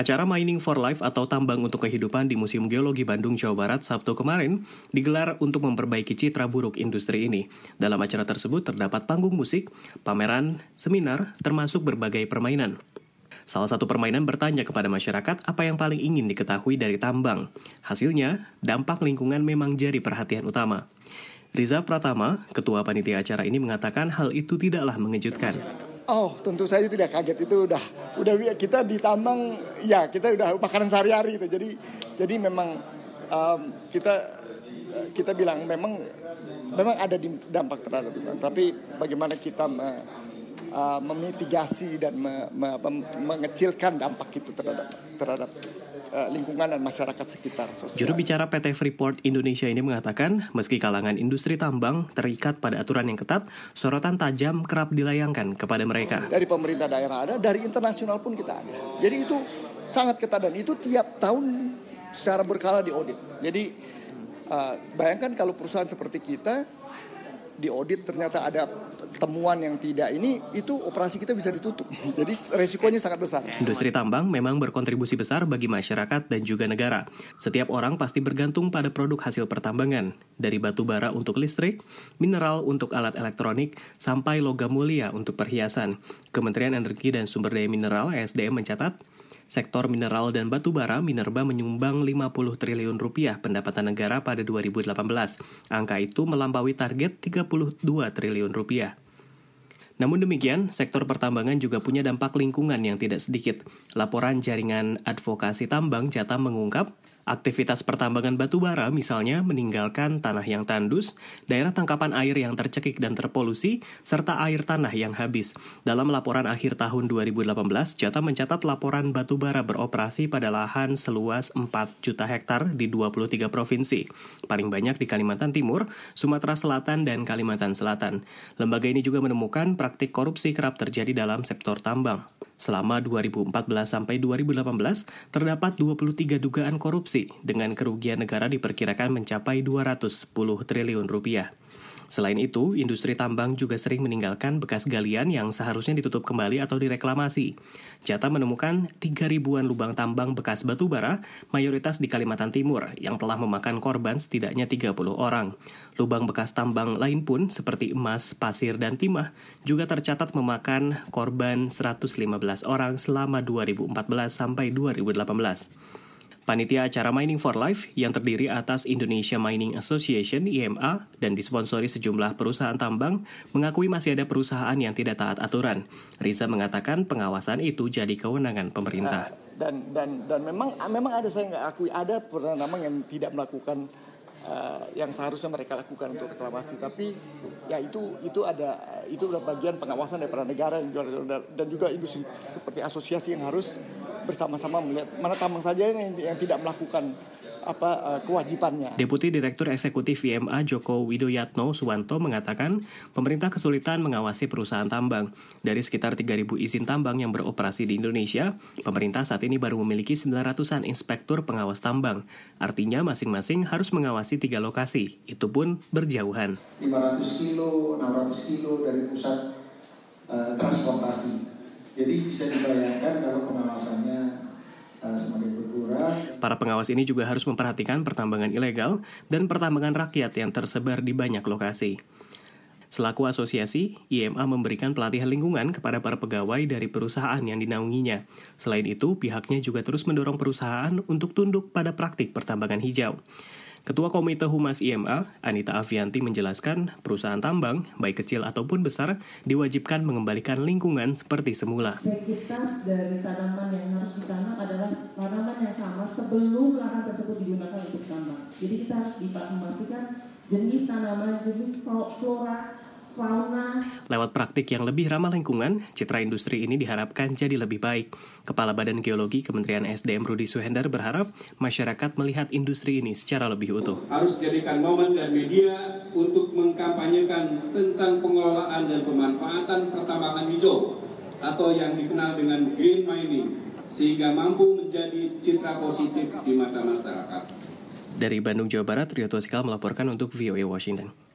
Acara Mining for Life atau Tambang untuk Kehidupan di Museum Geologi Bandung, Jawa Barat Sabtu kemarin digelar untuk memperbaiki citra buruk industri ini. Dalam acara tersebut terdapat panggung musik, pameran, seminar, termasuk berbagai permainan. Salah satu permainan bertanya kepada masyarakat apa yang paling ingin diketahui dari tambang. Hasilnya, dampak lingkungan memang jadi perhatian utama. Riza Pratama, ketua panitia acara ini mengatakan hal itu tidaklah mengejutkan. Oh, tentu saja tidak kaget itu udah udah kita ditambang ya kita udah makanan sehari-hari itu. Jadi jadi memang um, kita kita bilang memang memang ada dampak terhadap itu. Tapi bagaimana kita me, uh, memitigasi dan me, me, mengecilkan dampak itu terhadap terhadap Eh, lingkungan dan masyarakat sekitar. Sosial. Juru bicara PT Freeport Indonesia ini mengatakan, meski kalangan industri tambang terikat pada aturan yang ketat, sorotan tajam kerap dilayangkan kepada mereka. Dari pemerintah daerah ada, dari internasional pun kita ada. Jadi itu sangat ketat dan itu tiap tahun secara berkala diaudit. Jadi uh, bayangkan kalau perusahaan seperti kita diaudit ternyata ada temuan yang tidak ini itu operasi kita bisa ditutup. Jadi resikonya sangat besar. Industri tambang memang berkontribusi besar bagi masyarakat dan juga negara. Setiap orang pasti bergantung pada produk hasil pertambangan, dari batu bara untuk listrik, mineral untuk alat elektronik, sampai logam mulia untuk perhiasan. Kementerian Energi dan Sumber Daya Mineral (SDM) mencatat Sektor mineral dan batu bara Minerba menyumbang 50 triliun rupiah pendapatan negara pada 2018. Angka itu melampaui target 32 triliun rupiah. Namun demikian, sektor pertambangan juga punya dampak lingkungan yang tidak sedikit. Laporan jaringan advokasi tambang Jatam mengungkap, Aktivitas pertambangan batu bara misalnya meninggalkan tanah yang tandus, daerah tangkapan air yang tercekik dan terpolusi, serta air tanah yang habis. Dalam laporan akhir tahun 2018, Jata mencatat laporan batu bara beroperasi pada lahan seluas 4 juta hektar di 23 provinsi. Paling banyak di Kalimantan Timur, Sumatera Selatan, dan Kalimantan Selatan. Lembaga ini juga menemukan praktik korupsi kerap terjadi dalam sektor tambang. Selama 2014 sampai 2018, terdapat 23 dugaan korupsi dengan kerugian negara diperkirakan mencapai 210 triliun rupiah. Selain itu, industri tambang juga sering meninggalkan bekas galian yang seharusnya ditutup kembali atau direklamasi. Jata menemukan 3 ribuan lubang tambang bekas batu bara, mayoritas di Kalimantan Timur, yang telah memakan korban setidaknya 30 orang. Lubang bekas tambang lain pun, seperti emas, pasir, dan timah, juga tercatat memakan korban 115 orang selama 2014 sampai 2018. Panitia acara Mining for Life yang terdiri atas Indonesia Mining Association IMA dan disponsori sejumlah perusahaan tambang mengakui masih ada perusahaan yang tidak taat aturan. Riza mengatakan pengawasan itu jadi kewenangan pemerintah. Nah, dan dan dan memang memang ada saya nggak akui ada penambang yang tidak melakukan uh, yang seharusnya mereka lakukan untuk reklamasi tapi ya itu itu ada itu adalah bagian pengawasan daripada negara dan juga industri seperti asosiasi yang harus bersama-sama melihat mana tambang saja yang, yang tidak melakukan apa uh, kewajibannya. Deputi Direktur Eksekutif IMA Joko Widoyatno Suwanto mengatakan pemerintah kesulitan mengawasi perusahaan tambang. Dari sekitar 3.000 izin tambang yang beroperasi di Indonesia, pemerintah saat ini baru memiliki 900-an inspektur pengawas tambang. Artinya masing-masing harus mengawasi tiga lokasi, itu pun berjauhan. 500 kilo, 600 kilo dari pusat jadi bisa dibayangkan kalau pengawasannya uh, semakin berkurang. Para pengawas ini juga harus memperhatikan pertambangan ilegal dan pertambangan rakyat yang tersebar di banyak lokasi. Selaku asosiasi, IMA memberikan pelatihan lingkungan kepada para pegawai dari perusahaan yang dinaunginya. Selain itu, pihaknya juga terus mendorong perusahaan untuk tunduk pada praktik pertambangan hijau. Ketua Komite Humas IMA, Anita Avianti menjelaskan, perusahaan tambang, baik kecil ataupun besar, diwajibkan mengembalikan lingkungan seperti semula. Aktivitas dari tanaman yang harus ditanam adalah tanaman yang sama sebelum lahan tersebut digunakan untuk tambang. Jadi kita harus memastikan jenis tanaman, jenis flora, fauna. Lewat praktik yang lebih ramah lingkungan, citra industri ini diharapkan jadi lebih baik. Kepala Badan Geologi Kementerian SDM Rudi Suhendar berharap masyarakat melihat industri ini secara lebih utuh. Harus jadikan momen dan media untuk mengkampanyekan tentang pengelolaan dan pemanfaatan pertambangan hijau atau yang dikenal dengan green mining sehingga mampu menjadi citra positif di mata masyarakat. Dari Bandung, Jawa Barat, Rio Toskal melaporkan untuk VOA Washington.